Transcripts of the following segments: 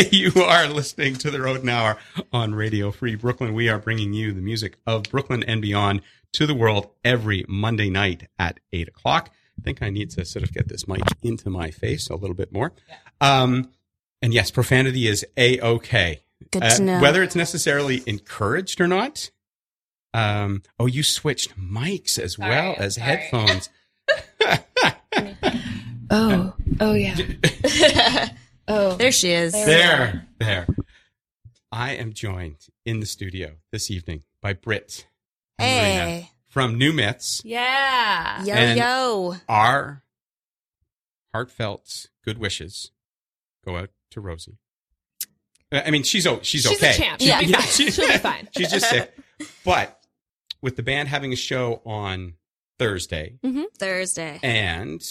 you are listening to the Rodent Hour on Radio Free Brooklyn. We are bringing you the music of Brooklyn and beyond to the world every Monday night at eight o'clock. I think I need to sort of get this mic into my face a little bit more. Um, and yes, profanity is a okay. Good to know. Whether it's necessarily encouraged or not. Um, oh, you switched mics as well as headphones. Oh, oh yeah. Oh, There she is. There, there. I am joined in the studio this evening by Brit and Marina from New Myths. yeah. Yo, And- yo. Our heartfelt good wishes go out to Rosie. Uh, I mean, she's o- she's, She's okay. a champ. Yeah. She'll be fine. She'll be fine. she's just sick. But with the band having a show on Thursday, Thursday. and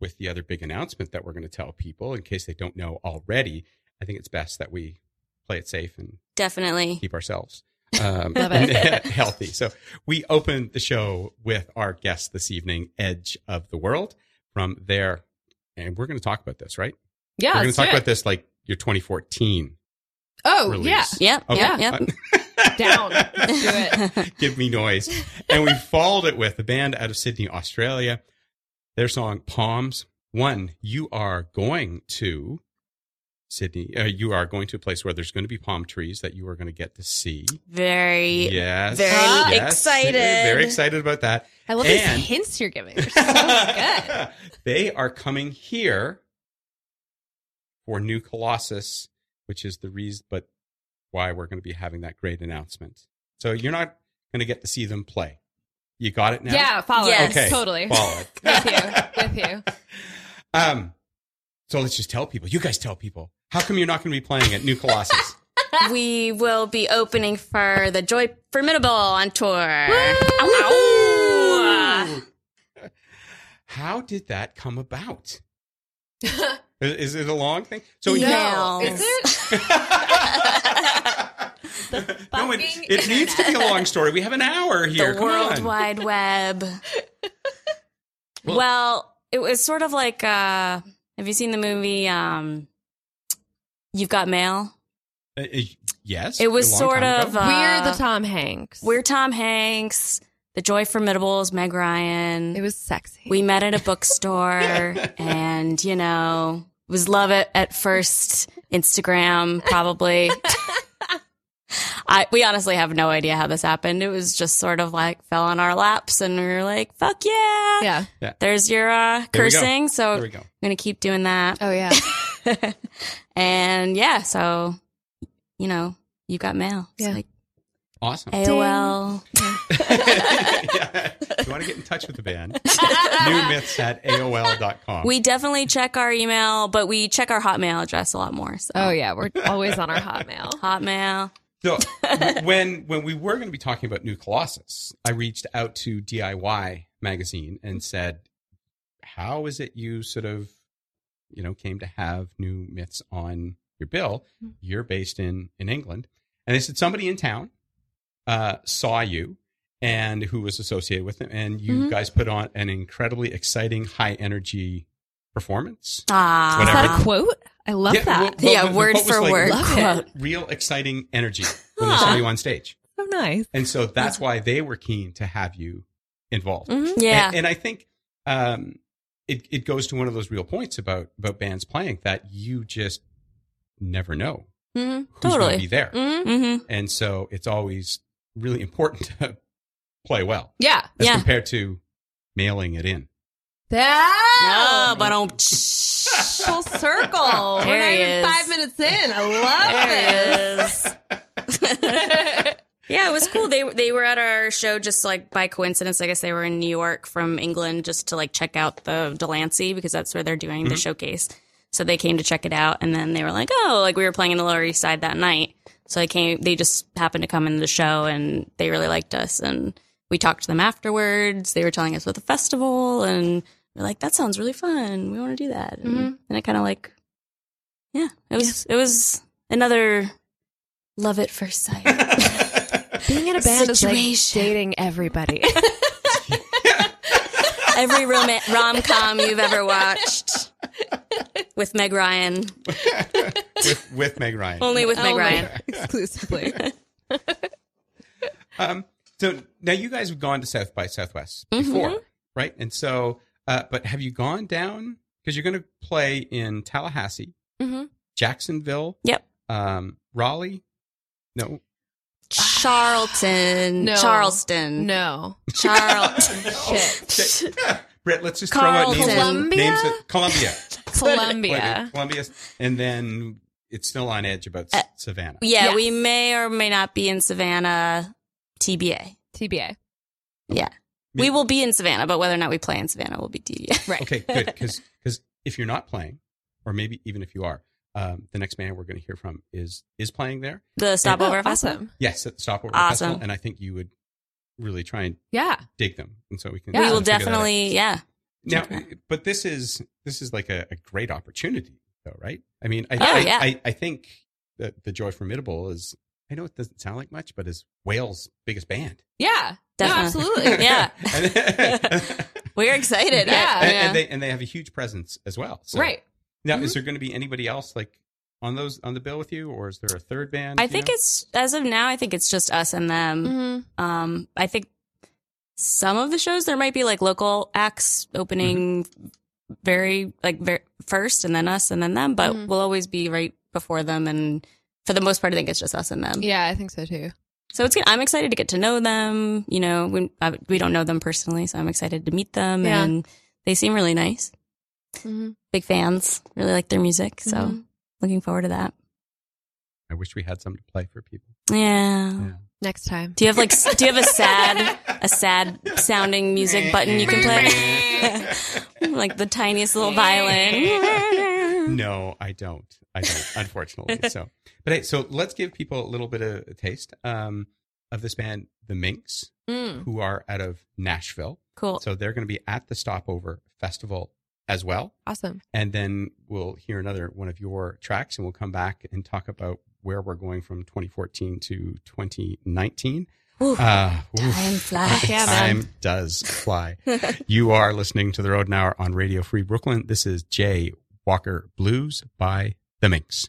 with the other big announcement that we're going to tell people in case they don't know already, I think it's best that we play it safe and Definitely. keep ourselves um, Love healthy. So we opened the show with our guest this evening, Edge of the World, from there, and we're going to talk about this, right? Yeah. we're going to talk it. about this like your 2014 Oh, release. yeah. Yep. Okay. Yep. Yep. Down. Let's do it. Give me noise. And we followed it with a band out of Sydney, Australia. Their song Palms. One, you are going to Sydney. Uh, you are going to a place where there's going to be palm trees that you are going to get to see. Very. Yes. Very yes. excited. Very excited about that. I love And- these hints you're giving. They're so good. they are coming here for New Colossus, which is the reason, but why we're going to be having that great announcement. So you're not going to get to see them play. You got it now? Yeah, follow Yes. it. Okay. Totally. Follow it. With you. With you. Um, so let's just tell people. You guys tell people. How come you're not going to be playing at New Colossus? we will be opening for the Joy Formidable on tour. Ooh. How did that come about? is, is it a long thing? So you- No. Is it? no, it, it needs to be a long story. We have an hour here. the Come World on. Wide Web. Well- well, it was sort of like uh have you seen the movie um You've Got Mail? Uh, uh, yes. It was sort of uh, We're the Tom Hanks. We're Tom Hanks, the Joy Formidables, Meg Ryan. It was sexy. we met at a bookstore and, you know, was love it at first Instagram, probably. I we honestly have no idea how this happened. It was just sort of like fell on our laps, and we were like, "Fuck yeah!" Yeah. There's your uh, There we go. cursing. So There I'm we go. gonna keep doing that. Oh yeah. and yeah, so you know, you got mail. It's Yeah. like Awesome. AOL. yeah. If you want to get in touch with the band, new myths at AOL.com. We definitely check our email, but we check our Hotmail address a lot more. So Oh yeah. We're always on our Hotmail. Hotmail. So when when we were going to be talking about New Colossus, I reached out to DIY magazine and said, "How is it you sort of, you know, came to have New Myths on your bill? You're based in in England." And they said somebody in town uh, saw you and who was associated with it, and you Mhm. guys put on an incredibly exciting, high energy performance. Ah, Is that a quote? I love Yeah, that. well- well, Yeah, the- the word quote for like, word. Love quote. Real exciting energy when they saw you on stage. so nice. And so that's why they were keen to have you involved. Mhm. Yeah. And, and I think um, it, it goes to one of those real points about, about bands playing that you just never know Mm-hmm. who's going Totally. to be there. Mm-hmm. hmm And so it's always really important to play well Yeah. as Yeah. compared to mailing it in. That. Oh, but don't. full circle. There We're not even is. five minutes in. I love There it is. Yeah, it was cool. They they were at our show just like by coincidence. I guess they were in New York from England just to like check out the Delancey because that's where they're doing the mm-hmm. showcase. So they came to check it out, and then they were like, "Oh, like we were playing in the Lower East Side that night." So they came. They just happened to come into the show, and they really liked us. And we talked to them afterwards. They were telling us about the festival, and we're like, "That sounds really fun. We want to do that." And, Mhm. and it kind of like, yeah, it was it was another love at first sight. Being in a band is like dating everybody. Every rom rom com you've ever watched with Meg Ryan, with, with Meg Ryan. only with Meg Only Ryan. exclusively. Um, so now you guys have gone to South by Southwest Mhm. before, right? And so, uh, but have you gone down? Because you're going to play in Tallahassee, hmm Jacksonville, Yep. um, Raleigh. No, Charlton, No. Charleston, No. Charlton. Shit. Brit, let's just throw out names. Columbia? Names of, Columbia. Columbia. Columbia. And then it's still on edge about Uh, Savannah. Yeah, Yes. we may or may not be in Savannah. TBA. TBA. Yeah, we will be in Savannah, but whether or not we play in Savannah will be TBA. Right. Okay, good. Because if you're not playing, or maybe even if you are, um, the next band we're going to hear from is is playing there. The Stopover Oh, Festival. awesome. Yes, at the Stopover Awesome. Festival, and I think you would really try and Yeah. dig them, and so we can. Yeah. we will figure that out. definitely, yeah. Now, but this is this is like a, a great opportunity, though, right? I mean, I Oh, I, yeah. I, I think that the Joy Formidable is. I know it doesn't sound like much, but is Wales' biggest band. Yeah. Definitely. No, absolutely. Yeah. We're excited. Yeah. and they and they have a huge presence as well. So, Right. now, Mm-hmm. is there going to be anybody else like on those on the bill with you, or is there a third band? I think know? it's as of now. I think it's just us and them. hmm Um, I think some of the shows there might be like local acts opening very like very first, and then us, and then them. But Mhm. we'll always be right before them, and for the most part, I think it's just us and them. Yeah, I think so too. So it's good. I'm excited to get to know them. You know, we, I, we don't know them personally, so I'm excited to meet them, Yeah. and they seem really nice. hmm Big fans, really like their music. So Mhm. looking forward to that. I wish we had some to play for people. Yeah. Yeah. Next time. Do you have like do you have a sad a sad sounding music button you can play? like the tiniest little violin. no, I don't. I don't, unfortunately. so, but hey, so let's give people a little bit of a taste um, of this band, the Minks, Mm. who are out of Nashville. Cool. So they're going to be at the Stopover Festival as well. Awesome. And then we'll hear another one of your tracks and we'll come back and talk about where we're going from 2014 to 2019. Ooh, Uh, oof. time flies. Yeah. Time does fly. you are listening to the Rodent Hour on Radio Free Brooklyn. This is Jay Walker Blues by The Minks.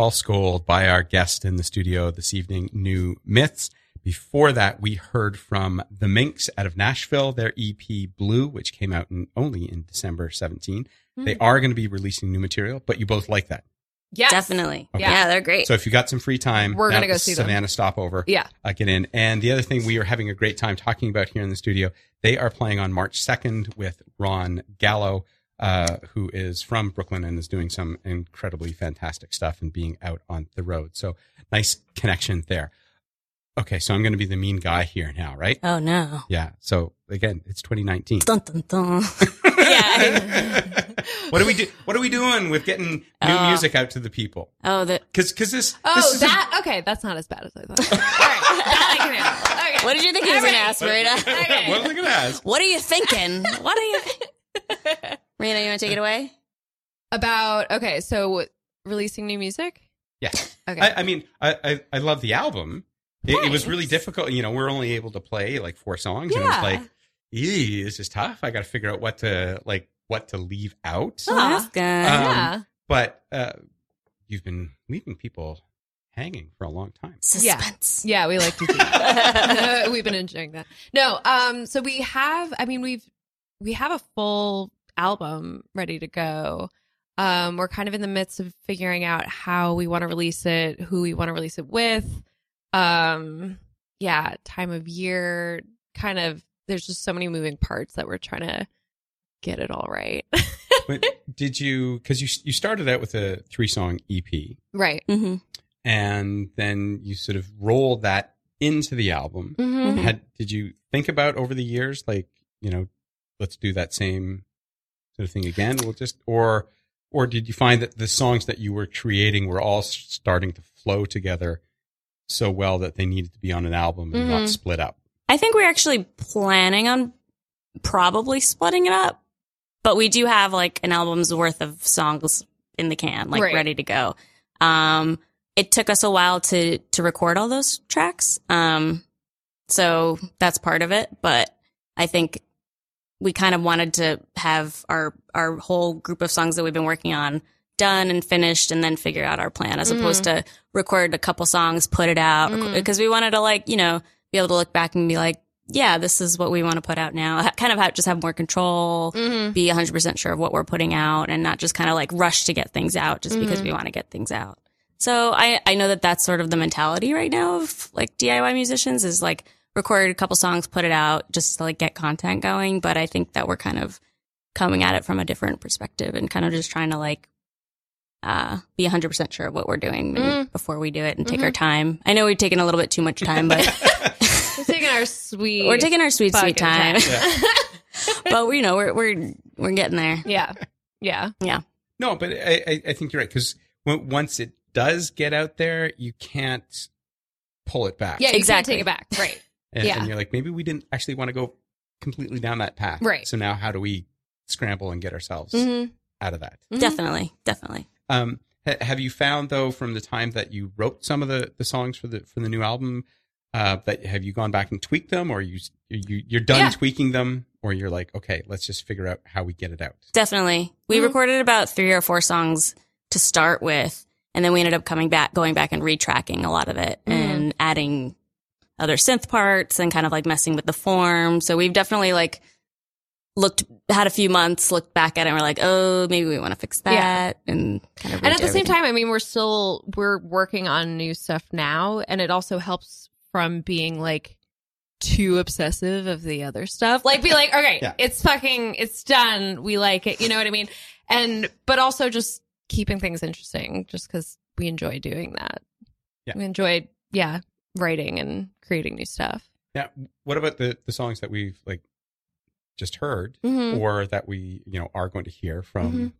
False Gold by our guest in the studio this evening, New Myths. Before that, we heard from the Minks out of Nashville, their EP Blue, which came out in, only in December 17. They are going to be releasing new material, but you both like that. Yes. Definitely. Okay. Yeah, they're great. So if you got some free time, We're gonna go was see them. Savannah stopover. Yeah. uh, get in. And the other thing we are having a great time talking about here in the studio, they are playing on March 2nd with Ron Gallo, uh, who is from Brooklyn and is doing some incredibly fantastic stuff and being out on the road. So nice connection there. Okay, so I'm going to be the mean guy here now, right? oh no. Yeah. So again, it's 2019. Dun, dun, dun. yeah. what are we do? What are we doing with getting new Oh. music out to the people? Oh, the, Because because this Oh, this is a- that okay. That's not as bad as I thought. All right, that I can handle. Okay. what did you think he was going to ask, Rita? what was I going to ask? What are you thinking? What are you? Rita, you want to take it away? About okay, so releasing new music. Yeah. Okay. I, I mean, I, I, I love the album. It, it was really difficult. You know, we're only able to play like four songs, and it was like, "Ee, this is tough. I got to figure out what to like, what to leave out." Oh, that's good. Um, yeah. But uh, you've been leaving people hanging for a long time. Suspense. Yeah, we like to do that. We've been enjoying that. No, um, so we have I mean we've we have a full album ready to go. Um, we're kind of in the midst of figuring out how we want to release it, who we want to release it with. Um, yeah, time of year, kind of there's just so many moving parts that we're trying to get it all right. But did you? Because you you started out with a three song EP, right. hmm and then you sort of rolled that into the album. Mm-hmm. Had did you think about over the years, like you know, let's do that same sort of thing again? We'll just or or did you find that the songs that you were creating were all starting to flow together so well that they needed to be on an album and Mhm. not split up? I think we're actually planning on probably splitting it up, but we do have like an album's worth of songs in the can, like Right. ready to go. Um, it took us a while to to record all those tracks, um, so that's part of it. But I think we kind of wanted to have our our whole group of songs that we've been working on done and finished, and then figure out our plan, as opposed to record a couple songs, put it out, because we wanted to like you know be able to look back and be like, yeah, this is what we want to put out now. Kind of have, just have more control, Mm-hmm. be 100% sure of what we're putting out and not just kind of like rush to get things out just because Mhm. we want to get things out. So I, I know that that's sort of the mentality right now of like DIY musicians is like record a couple songs, put it out just to like get content going. But I think that we're kind of coming at it from a different perspective and kind of just trying to like uh, be 100% sure of what we're doing and before we do it and take our time. I know we've taken a little bit too much time, but We're taking our sweet we're taking our sweet, sweet fucking time. but you know, we're, we're, we're getting there. yeah. Yeah. Yeah. No, but I, I, I think you're right because once it does get out there, you can't pull it back. Yeah, you Exactly. can't take it back. Right. And, yeah. and you're like, maybe we didn't actually want to go completely down that path. Right. So now, how do we scramble and get ourselves Mm-hmm. out of that? Definitely. Definitely. Um, ha- have you found though, from the time that you wrote some of the, the songs for the for the new album, uh, that have you gone back and tweaked them, or you you you're done Yeah. tweaking them, or you're like, okay, let's just figure out how we get it out. Definitely. We Mhm. recorded about three or four songs to start with, and then we ended up coming back, going back and retracking a lot of it Mhm. and adding other synth parts and kind of like messing with the form. So we've definitely like looked, had a few months, looked back at it and we're like, oh, maybe we want to fix that Yeah. and kind of And at redo the same everything. time, I mean, we're still we're working on new stuff now, and it also helps from being like too obsessive of the other stuff. Like, be like, okay, Yeah. it's fucking, it's done. We like it. You know what I mean? And but also just keeping things interesting, just because we enjoy doing that. Yeah. we enjoy, yeah, writing and creating new stuff. Yeah. What about the the songs that we've like just heard, Mm-hmm. or that we you know are going to hear from Mhm.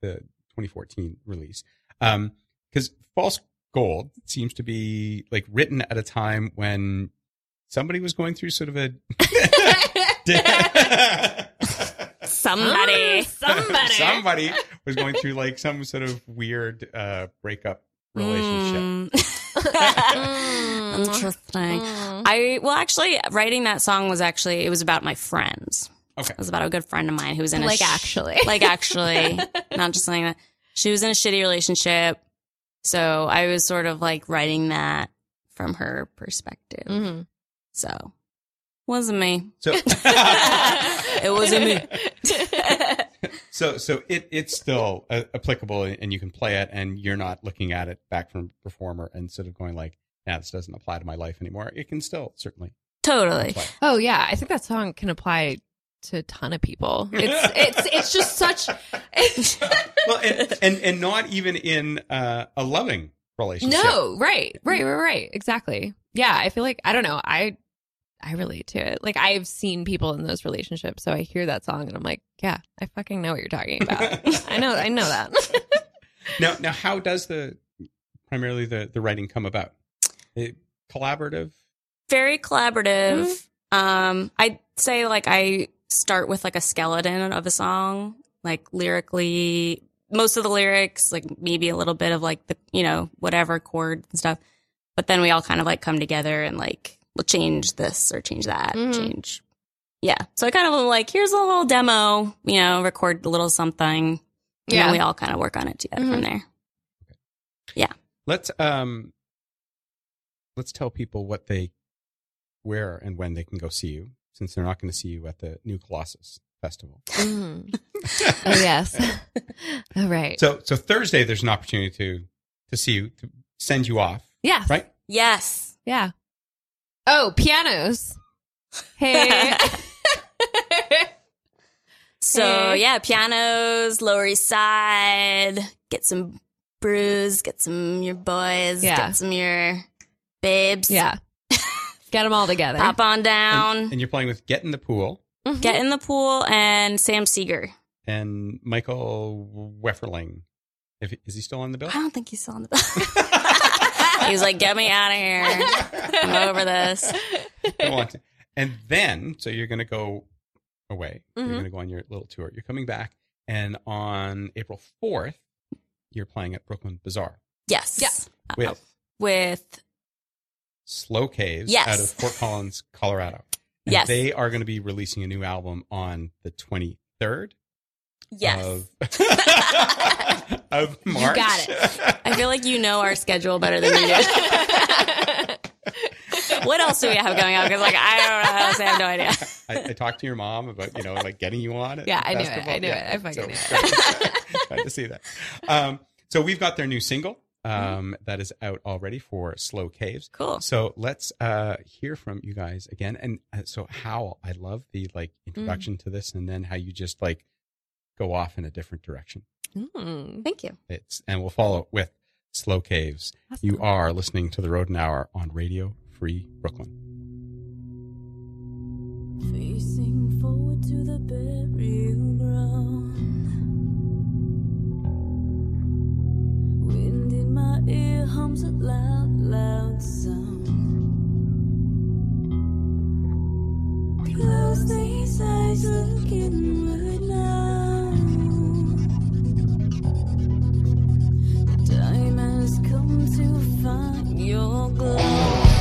the 2014 release? Um, because False Gold seems to be like written at a time when somebody was going through sort of a Somebody. Somebody. somebody was going through like some sort of weird uh breakup relationship. Mm. Interesting. Mm. I well, actually, writing that song was actually it was about my friends. Okay. It was about a good friend of mine who was in a Like, sh- actually. like actually, not just saying that she was in a shitty relationship. So I was sort of like writing that from her perspective. Mhm. So wasn't me. So, It wasn't me. So, so it it's still uh, applicable, and you can play it, and you're not looking at it back from performer and sort of going like, "Yeah, this doesn't apply to my life anymore." It can still certainly totally. apply. Oh yeah, I think that song can apply to a ton of people. It's it's it's just such. well, and, and and not even in uh, a loving relationship. no, right, right, right, right, exactly. Yeah, I feel like I don't know. I I relate to it. Like I've seen people in those relationships, so I hear that song and I'm like, yeah, I fucking know what you're talking about. I know, I know that. Now, now, how does the primarily the the writing come about? It, collaborative. Very collaborative. Mm-hmm. Um, I'd say like I start with like a skeleton of a song, like lyrically, most of the lyrics, like maybe a little bit of like the, you know, whatever chord and stuff. But then we all kind of like come together and like, we'll change this or change that, Mhm. change. Yeah. So I kind of like, here's a little demo, you know, record a little something. And Yeah. then we all kind of work on it together from Mhm. there. Yeah. Let's um, let's tell people what they, where and when they can go see you, since they're not going to see you at the New Colossus Festival. Mhm. Oh yes. All right. So, so Thursday there's an opportunity to to see you, to send you off, yeah. right? Yes. Yeah. Oh, pianos. Hey. So Hey. yeah, pianos, Lower East Side. Get some brews. Get some your boys. Yeah. Get some your babes. yeah. Get them all together. Pop on down. And, and you're playing with Get in the Pool Mhm. get in the pool and Sam Seeger. and Michael Wefferling. If is he still on the bill? I don't think he's still on the bill. He's like, get me out of here. I'm over this. I want to. And then, so you're going to go away. You're Mhm. going to go on your little tour. You're coming back, and on April 4th, you're playing at Brooklyn Bazaar Yes. Yeah. with Uh, with Slow Caves Yes. out of Fort Collins, Colorado. And Yes. they are going to be releasing a new album on the 23rd yes. of, of March. got it. I feel like you know our schedule better than we do. what else do we have going on? Because like I don't know how to say. I have no idea. I, I talked to your mom about you know like getting you on it. Yeah, I knew it. I knew it. I fucking knew it. Glad to see that. Um, so we've got their new single um, that is out already for Slow Caves. Cool. So let's uh, hear from you guys again. And uh, so Howl, I love the like introduction to this, and then how you just like go off in a different direction. Mm. Thank you. It's and we'll follow with Slow Caves. You are listening to the Rodent Hour on Radio Free Brooklyn. Facing forward to the burial ground. Wind in my ear hums a loud, loud sound. Close these eyes, look inward now. Has come to find your glow.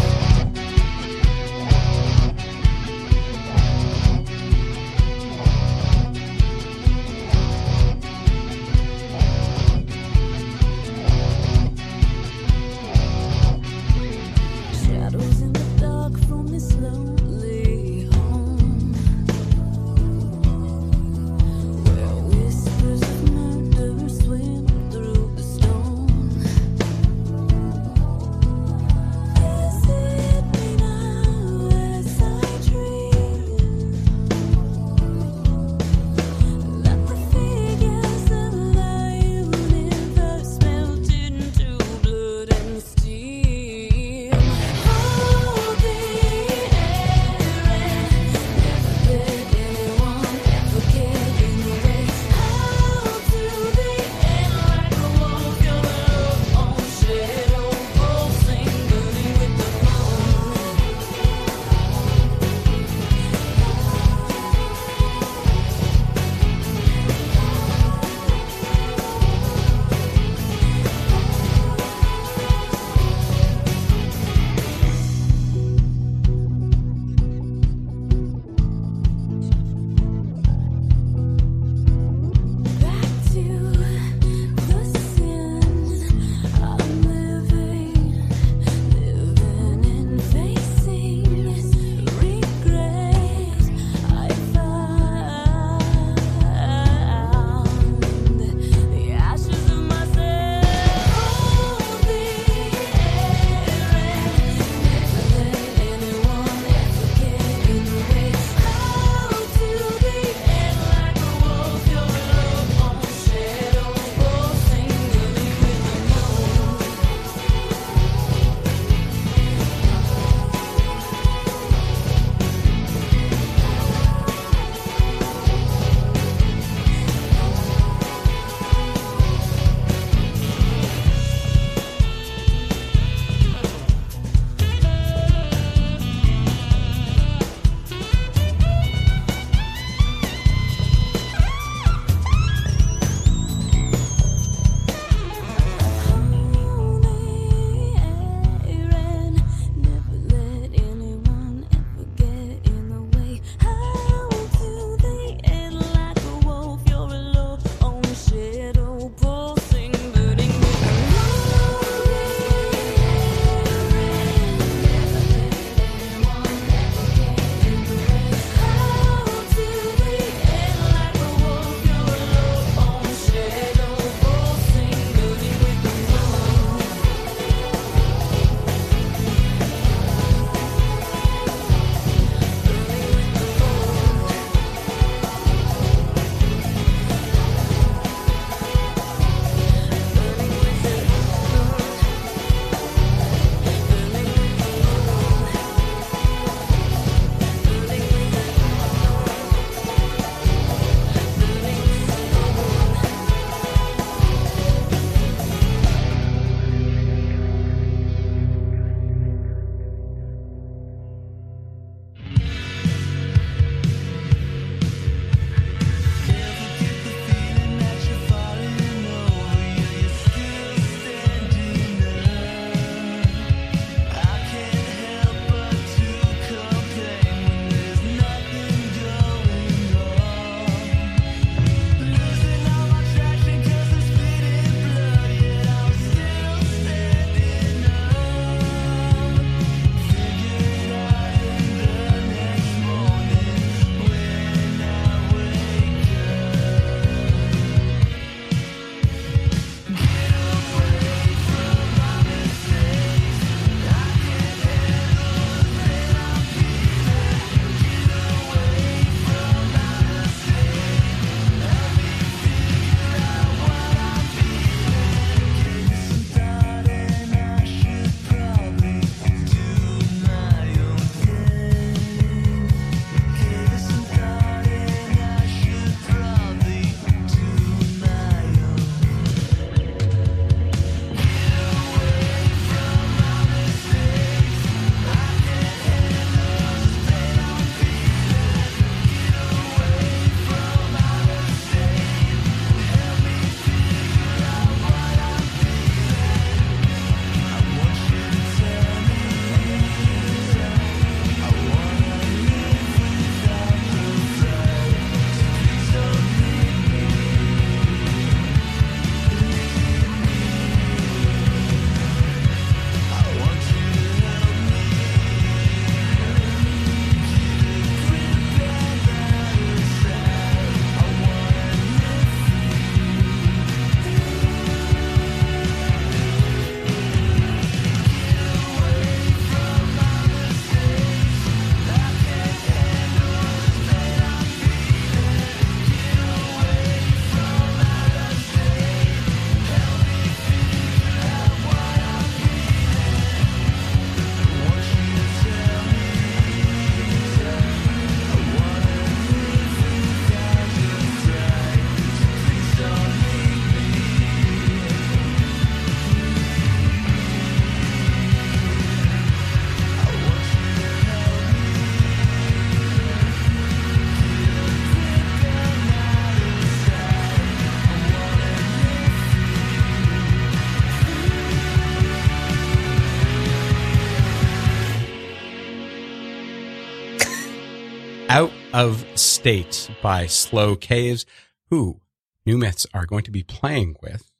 Of State by Slow Caves, who New Myths are going to be playing with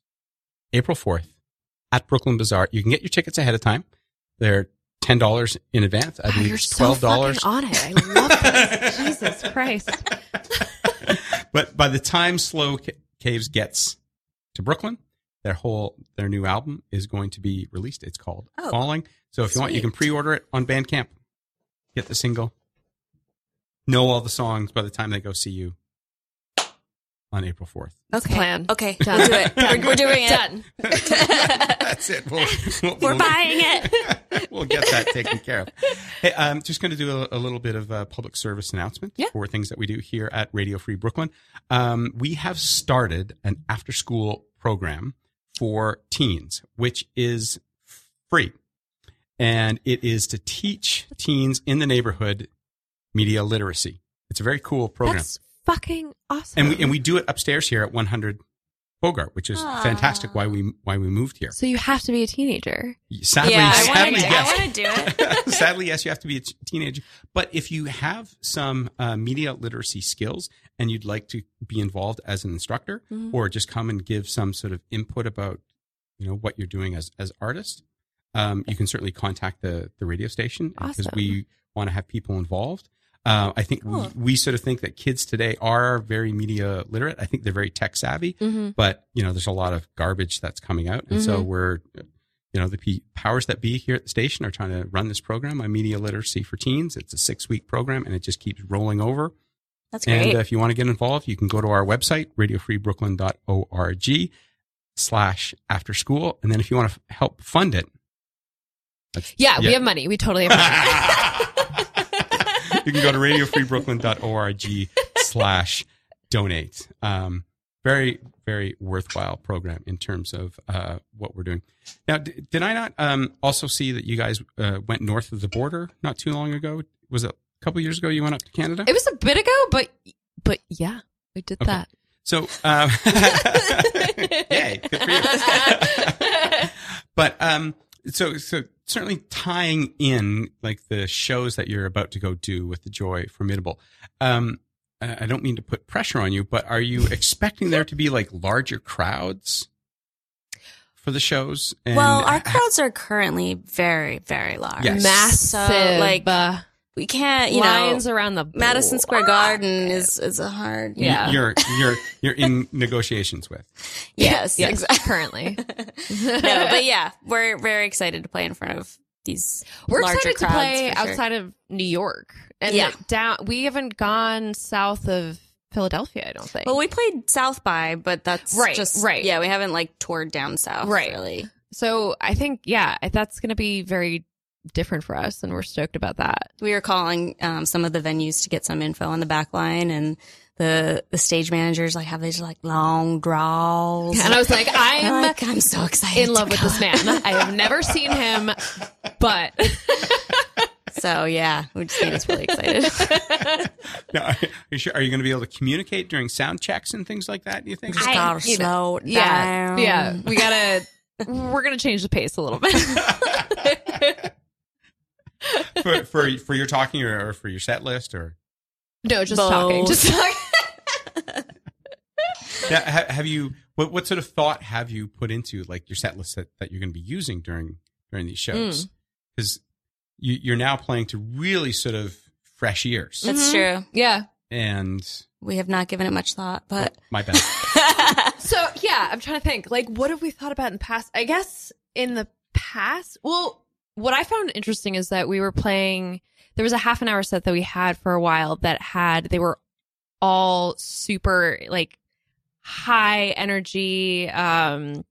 April 4th at Brooklyn Bazaar. You can get your tickets ahead of time. They're $10 in advance. I believe it's $12. fucking on it. I love this. Jesus Christ. but by the time Slow Caves gets to Brooklyn, their whole their new album is going to be released. It's called Oh, Falling. So if you want, you can pre-order it on Bandcamp. Get the single. Know all the songs by the time they go see you on April fourth. Okay. plan. Okay. Done. We'll do it. We're, we're doing it. Done. That's it. We'll, we'll, We're we'll- buying it. we'll get that taken care of. Hey, I'm just going to do a, a little bit of a public service announcement Yeah. for things that we do here at Radio Free Brooklyn. Um, we have started an after school program for teens, which is free. And it is to teach teens in the neighborhood media literacy. It's a very cool program. That's fucking awesome. and we, and we do it upstairs here at 100 Bogart, which is Aw. fantastic why we, why we moved here. so you have to be a teenager. Sadly, yeah, I sadly, want to. yes. I want to do it. Sadly, yes, you have to be a teenager. But if you have some uh, media literacy skills and you'd like to be involved as an instructor Mhm. or just come and give some sort of input about, you know, what you're doing as, as artists, um, you can certainly contact the, the radio station because Awesome. we want to have people involved. Uh, I think Cool. we, we sort of think that kids today are very media literate. I think they're very tech savvy Mm-hmm. but you know there's a lot of garbage that's coming out and so Mhm. we're you know the powers that be here at the station are trying to run this program on media literacy for teens it's a six week program and it just keeps rolling over That's and great. uh, if you want to get involved you can go to our website radiofreebrooklyn.org slash after school and then if you want to f- help fund it that's- Yeah, we have money. We totally have money. you can go to radiofreebrooklyn.org slash donate. Um, very, very worthwhile program in terms of uh, what we're doing. Now, d- did I not um, also see that you guys uh, went north of the border not too long ago? Was it a couple years ago you went up to Canada? it was a bit ago, but but yeah, we did Okay. that. So, um, yay, good for you. but um, so so certainly tying in like the shows that you're about to go do with the Joy Formidable. Um, I I don't mean to put pressure on you, but are you expecting there to be like larger crowds for the shows? And well, our crowds are currently very, very large. Yes. Massive, So, like, uh, we can't, you lines know, around the Madison Square block. Garden is is a hard. yeah. you're you're you're in negotiations with. Yes. Yes, Exactly. currently. no, but yeah, we're very excited to play in front of these. We're larger excited to crowds, play sure. outside of New York and Yeah. down. We haven't gone south of Philadelphia. I don't think. Well, we played South by, but that's Right, Just, right. Yeah, we haven't like toured down south. Right. Really. so I think yeah, that's going to be very different for us, and we're stoked about that. We were calling um, some of the venues to get some info on the back line, and the the stage managers like have these like long draws. And I was like, I'm I'm like, I'm so excited. in love with this man. I have never seen him, but So yeah, we just made us really excited. Now, are you sure? Are you going to be able to communicate during sound checks and things like that? Do you think? just I- gotta you know, slow it yeah, yeah, we gotta. We're gonna change the pace a little bit. For, for for your talking or, or for your set list or no, just Both. talking. Just talking. Now, ha- have you what what sort of thought have you put into like your set list that, that you're going to be using during during these shows? Because you, you're now playing to really sort of fresh ears, That's Mhm. true. yeah. and We have not given it much thought, but my bad. So yeah, I'm trying to think. Like, what have we thought about in the past? I guess in the past, well, what I found interesting is that we were playing. There was a half an hour set that we had for a while that had they were all super like high energy, um,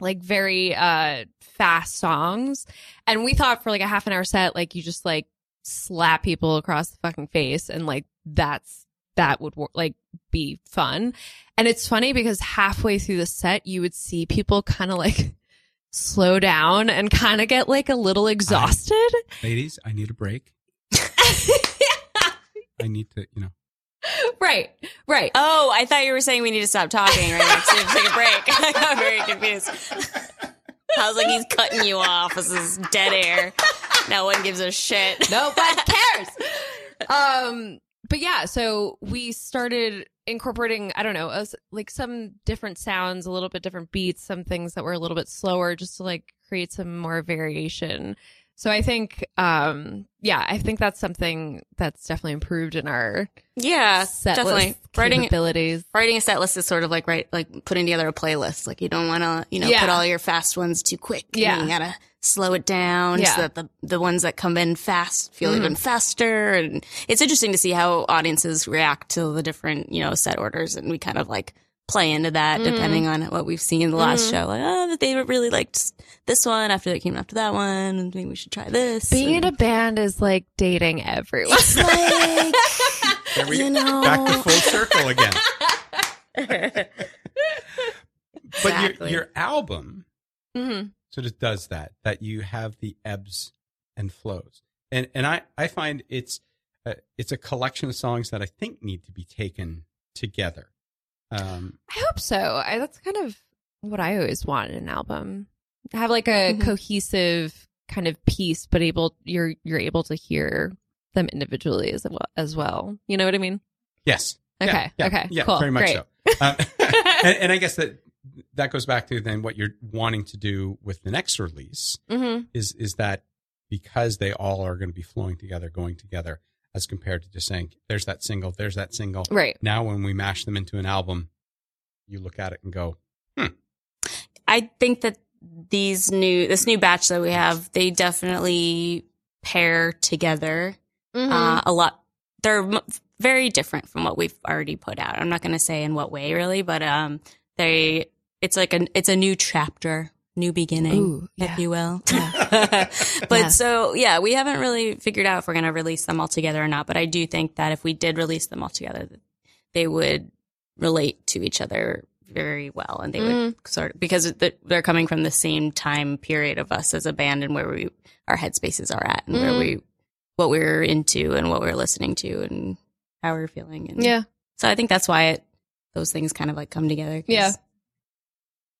like very uh fast songs, and we thought for like a half an hour set, like you just like slap people across the fucking face, and like that's that would like be fun. And it's funny because halfway through the set, you would see people kind of like slow down and kind of get like a little exhausted. Ladies, I need a break. I need to, you know. right, right. oh, I thought you were saying we need to stop talking right next to take a break. I got very confused. I was like, he's cutting you off. This is dead air. No one gives a shit. Nobody cares. Um, but yeah, so we started incorporating, I don't know, us like some different sounds, a little bit different beats, some things that were a little bit slower just to like create some more variation. So I think um yeah, I think that's something that's definitely improved in our Yeah, set definitely. list Writing capabilities. writing a set list is sort of like right like putting together a playlist. Like you don't want to, you know, Yeah. put all your fast ones too quick. Yeah. you gotta slow it down Yeah. so that the the ones that come in fast feel Mhm. even faster. And it's interesting to see how audiences react to the different, you know, set orders, and we kind of like play into that Mhm. depending on what we've seen in the last Mhm. show. Like, oh, that they really liked this one after they came after that one, and maybe we should try this. Being in a band is like dating everyone. it's like There we you know, Back to full circle again. But Exactly. your your album hmm sort of does that. That you have the ebbs and flows, and and I I find it's uh, it's a collection of songs that I think need to be taken together. Um, I hope so. I, that's kind of what I always want in an album. Have like a Mhm. cohesive kind of piece, but able you're you're able to hear them individually as well. As well, you know what I mean? yes. Okay. Yeah, yeah, okay. Yeah. cool. Very much Great. so. Um, and, and I guess that that goes back to then what you're wanting to do with the next release hmm is is that because they all are going to be flowing together, going together, as compared to just saying, "There's that single, there's that single." Right. Now, when we mash them into an album, you look at it and go, hmm. I think that these new this new batch that we have, they definitely pair together Mhm. uh, a lot. They're m- very different from what we've already put out. I'm not going to say in what way really, but um, they it's like a it's a new chapter, new beginning, Ooh, if you will. Yeah. but Yeah. so yeah, we haven't really figured out if we're going to release them all together or not. But I do think that if we did release them all together, they would relate to each other very well, and they would sort of because they're coming from the same time period of us as a band and where we our headspaces are at and where Mhm. we what we're into and what we're listening to and how we're feeling. And yeah. so I think that's why it those things kind of like come together. Yeah.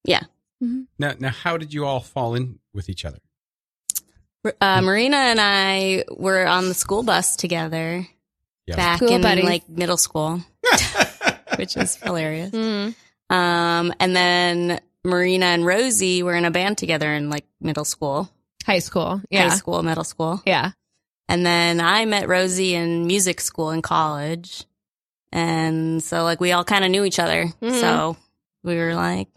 Yeah. Yeah. "Now, now, how did you all fall in with each other?" Uh, Marina and I were on the school bus together Yeah. back School in buddies. like middle school, which is hilarious. Mhm. Um, and then Marina and Rosie were in a band together in like middle school, High school. Yeah. high school, middle school. Yeah. And then I met Rosie in music school in college. And so like we all kind of knew each other. Mhm. So we were like,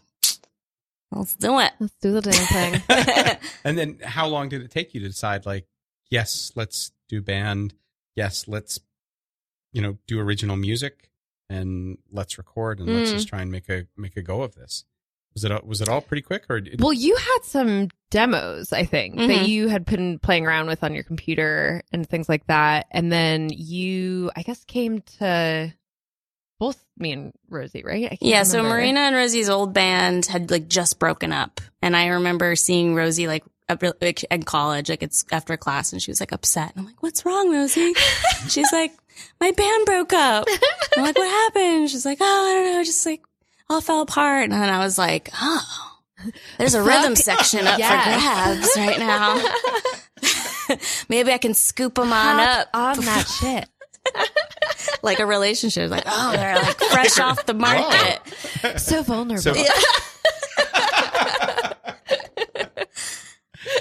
let's do it. Let's do the damn thing. And then, how long did it take you to decide? Like, yes, let's do band. Yes, let's, you know, do original music, and let's record, and let's Mm. just try and make a make a go of this. Was it was it all pretty quick, or did, Well, you had some demos, I think, that Mhm. you had been playing around with on your computer and things like that. And then you, I guess, came to both me and Rosie, right? I can't Yeah, so. Marina and Rosie's old band had like just broken up, and I remember seeing Rosie like up, like in college, like it's after class, and she was like upset. And I'm like, "What's wrong, Rosie?" She's like, "My band broke up." I'm like, "What happened?" She's like, "Oh, I don't know, just like all fell apart." And then I was like, "Oh, there's a rhythm section up yes. for grabs right now. Maybe I can scoop them on Hop up on that shit. like a relationship. Like, oh, they're like fresh off the market." So vulnerable. So-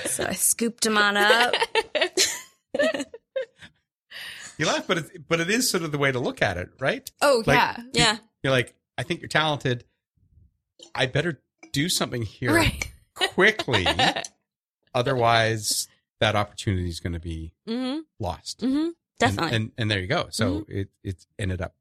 So I scooped him on up. you laugh? But it, but it is sort of the way to look at it, right? oh, Like- yeah. Yeah. You're like, I think you're talented. I better do something here Right. quickly, otherwise that opportunity is going to be hmm lost. hmm Definitely. And, and and there you go. So Mm-hmm. it it ended up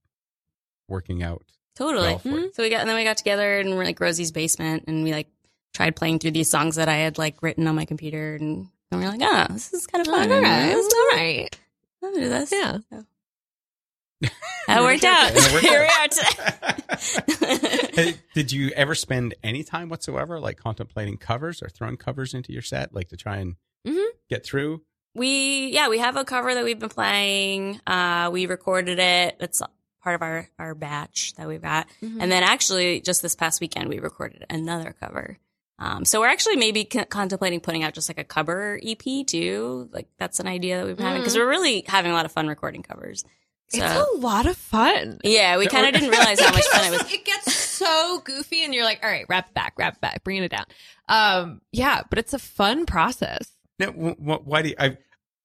working out totally. well for you. So we got and then we got together in like Rosie's basement and we like tried playing through these songs that I had like written on my computer and, and we are like, oh, this is kind of fun. all right. Let's All right. I'll do this. Yeah. That worked out. It worked Here out. we are today. Did you ever spend any time whatsoever like contemplating covers or throwing covers into your set, like to try and Mhm. get through? We yeah we have a cover that we've been playing uh we recorded it it's part of our our batch that we've got Mhm. and then actually just this past weekend we recorded another cover um so we're actually maybe con- contemplating putting out just like a cover ep too like that's an idea that we've been having because we're really having a lot of fun recording covers So It's a lot of fun. yeah, we kind of didn't realize how much fun it was. It gets so goofy, and you're like, all right, wrap it back, wrap it back, bringing it down. Um, yeah, but it's a fun process. Now, wh- wh- why do you, I?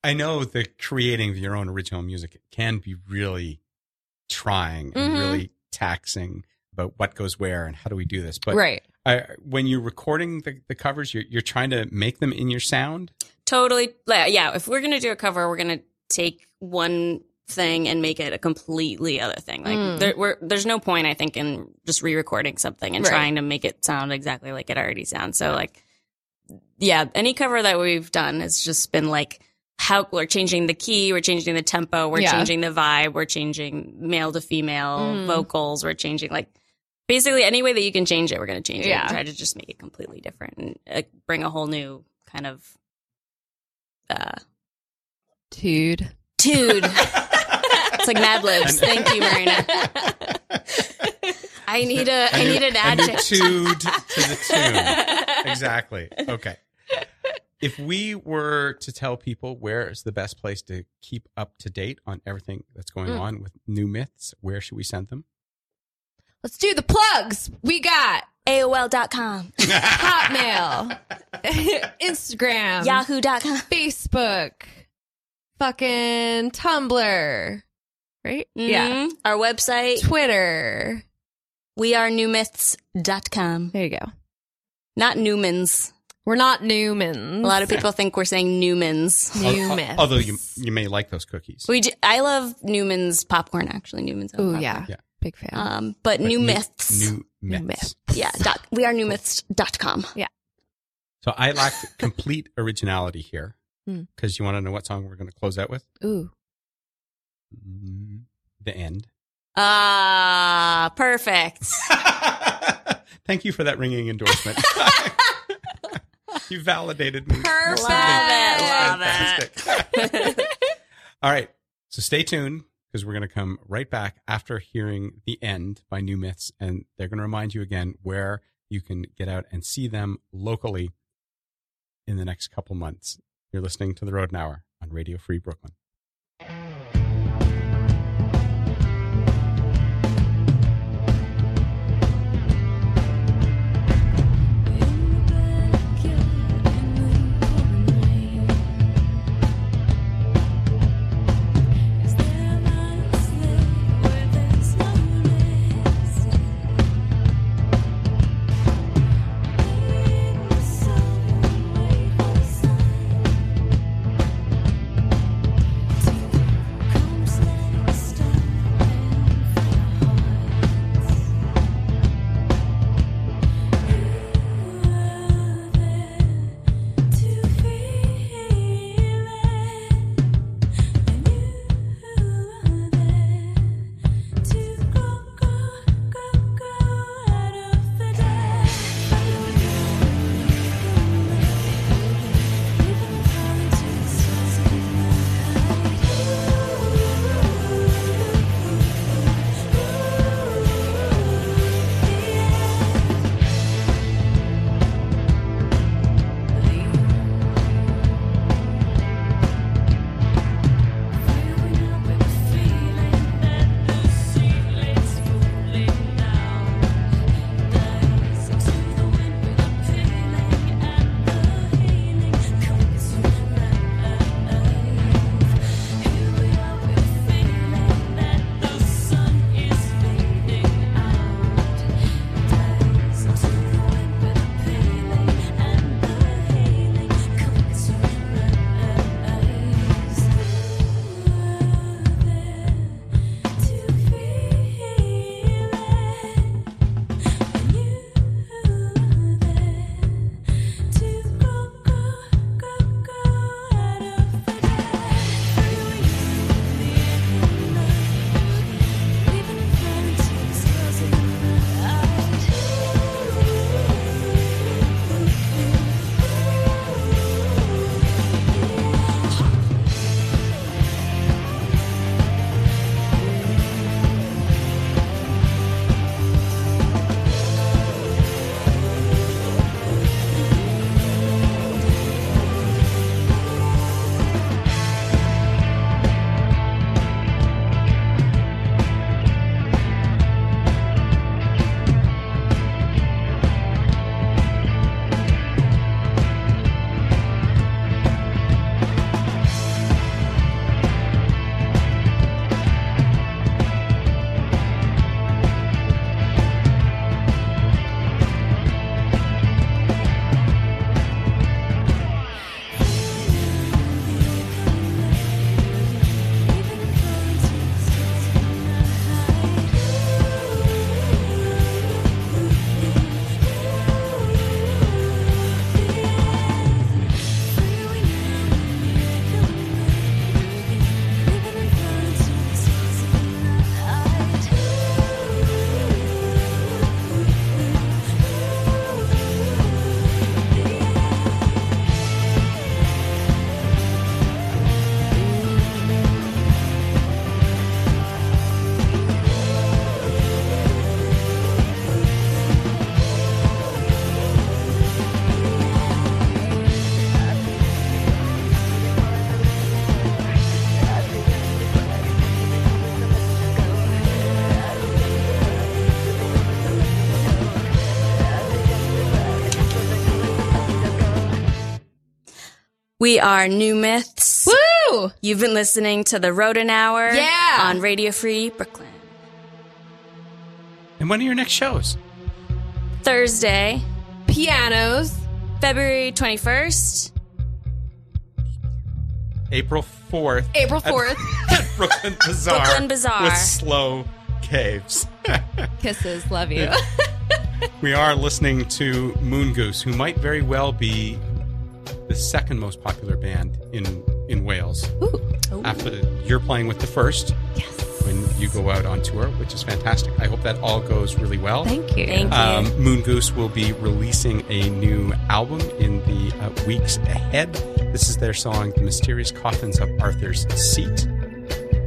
I know that creating your own original music can be really trying and Mhm. really taxing about what goes where and how do we do this. But right. I, when you're recording the, the covers, you're, you're trying to make them in your sound. Totally. Yeah, if we're gonna do a cover, we're gonna take one thing and make it a completely other thing. Like Mm. there, we're, there's no point, I think, in just re-recording something and Right. trying to make it sound exactly like it already sounds. So like, yeah, any cover that we've done has just been like how we're changing the key, we're changing the tempo, we're Yeah. changing the vibe, we're changing male to female Mm. vocals, we're changing like basically any way that you can change it, we're going to change it. Yeah. And try to just make it completely different and uh, bring a whole new kind of uh, Dude. dude. it's like Mad Libs. Thank you, Marina. I need a I need an adjective. tude to the tune. Exactly. Okay. If we were to tell people where is the best place to keep up to date on everything that's going Mm. on with new myths, where should we send them? Let's do the plugs. We got AOL.com, Hotmail, Instagram, Yahoo.com. Facebook, fucking Tumblr, right? Yeah. Mhm. Our website, Twitter. wearenewmyths.com. There you go. Not Newmans. We're not Newmans. A lot of people think we're saying Newmans. New Al- al- myths. Although you you may like those cookies. We j- I love Newman's popcorn actually. Newman's. Oh yeah. Yeah. Big fan. Um, but, But new new- myths. New New myths. yeah. Dot, we are newmyths.com. Yeah. So I lacked complete originality here Hmm. because you want to know what song we're going to close out with? Ooh. Mm, The end. Ah, perfect. Thank you for that ringing endorsement. You validated me. Perfect. Love Fantastic. All right. So stay tuned because we're going to come right back after hearing The End by New Myths. And they're going to remind you again where you can get out and see them locally in the next couple months. You're listening to The Rodent Hour on Radio Free Brooklyn. We are New Myths. Woo! You've been listening to the Rodent Hour Yeah. on Radio Free Brooklyn. And when are your next shows? Thursday, Pianos. February 21st. April 4th. April 4th. at Brooklyn Bazaar. Brooklyn Bazaar. With Slow Caves. Kisses. Love you. we are listening to Moon Goose, who might very well be the second most popular band in, in Wales. Ooh. After you're playing with the first Yes. when you go out on tour, which is fantastic. I hope that all goes really well. Thank you. Thank you. Um, Moon Goose will be releasing a new album in the uh, weeks ahead. This is their song, The Mysterious Coffins of Arthur's Seat.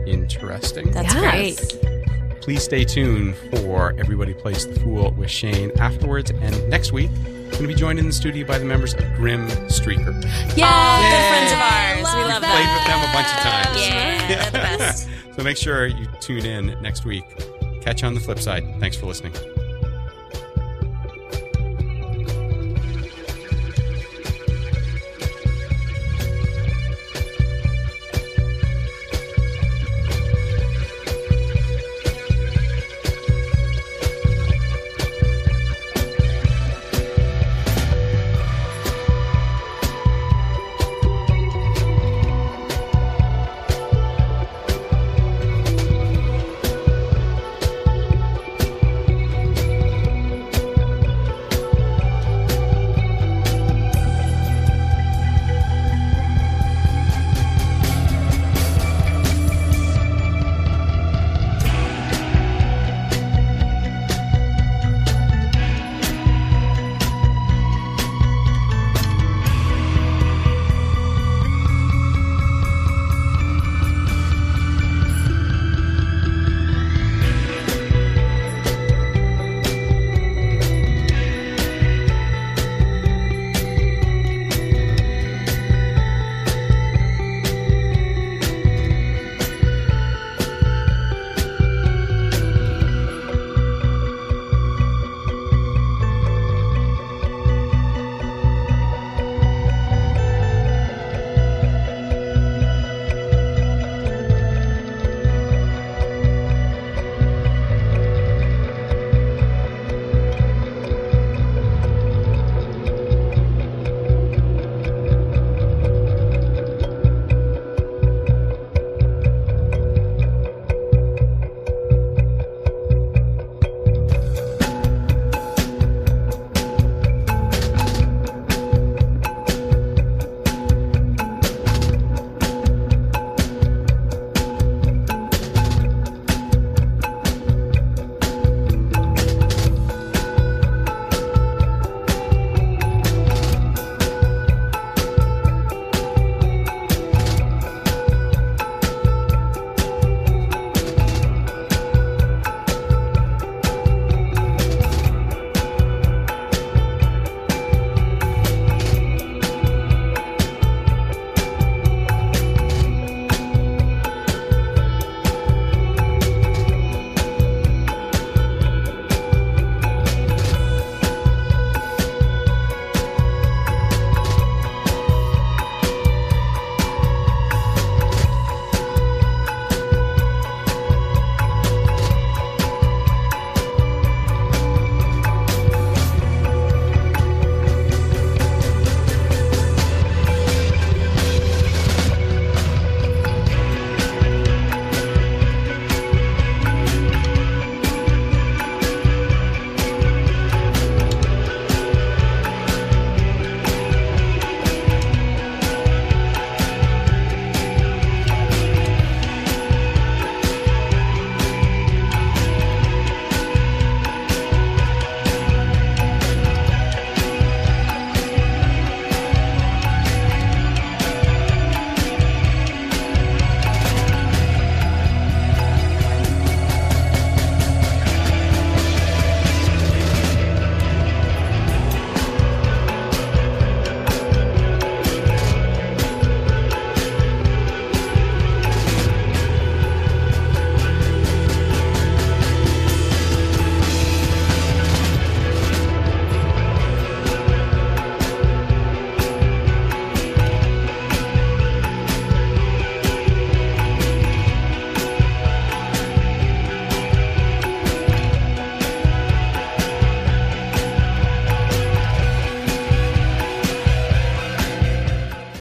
Interesting. That's Yes. great. Please stay tuned for Everybody Plays the Fool with Shane afterwards. And next week, going to be joined in the studio by the members of Grim Streaker. Yeah. Oh, good friends of ours. we love Played them. with them a bunch of times. Yeah, they're the best. so make sure you tune in next week. Catch you on the flip side. Thanks for listening.